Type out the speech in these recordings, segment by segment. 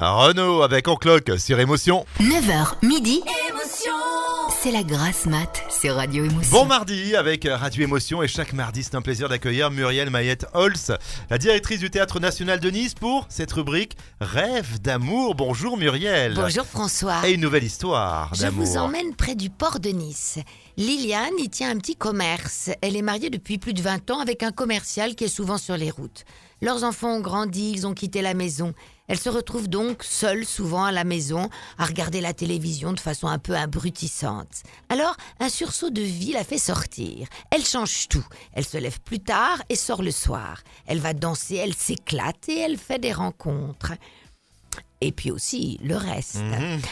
Renault avec En Cloque sur Émotion. 9h, midi. C'est la grasse mat sur Radio Émotion. Bon mardi avec Radio Émotion et chaque mardi c'est un plaisir d'accueillir Muriel Mayette Holz, la directrice du Théâtre National de Nice pour cette rubrique Rêve d'amour. Bonjour Muriel. Bonjour François. Et une nouvelle histoire Je vous emmène près du port de Nice. Liliane y tient un petit commerce. Elle est mariée depuis plus de 20 ans avec un commercial qui est souvent sur les routes. Leurs enfants ont grandi, ils ont quitté la maison. Elle se retrouve donc seule souvent à la maison à regarder la télévision de façon un peu abrutissante. Alors, un sursaut de vie la fait sortir. Elle change tout. Elle se lève plus tard et sort le soir. Elle va danser, elle s'éclate et elle fait des rencontres. Et puis aussi le reste.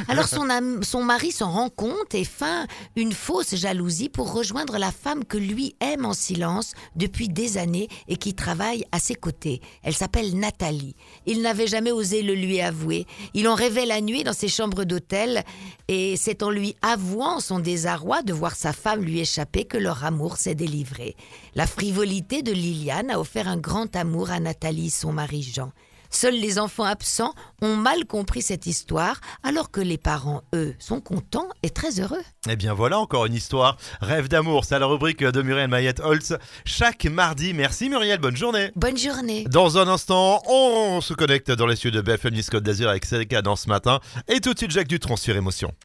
Alors son, am- son mari s'en rend compte et feint une fausse jalousie pour rejoindre la femme que lui aime en silence depuis des années et qui travaille à ses côtés. Elle s'appelle Nathalie. Il n'avait jamais osé le lui avouer. Il en rêvait la nuit dans ses chambres d'hôtel et c'est en lui avouant son désarroi de voir sa femme lui échapper que leur amour s'est délivré. La frivolité de Liliane a offert un grand amour à Nathalie, son mari Jean. Seuls les enfants absents ont mal compris cette histoire, alors que les parents, eux, sont contents et très heureux. Eh bien voilà encore une histoire. Rêve d'amour, c'est la rubrique de Muriel Mayette Holz chaque mardi. Merci Muriel, bonne journée. Bonne journée. Dans un instant, on se connecte dans les cieux de BFM Nice Côte d'Azur avec Selka dans ce matin. Et tout de suite, Jacques Dutronc sur Émotion.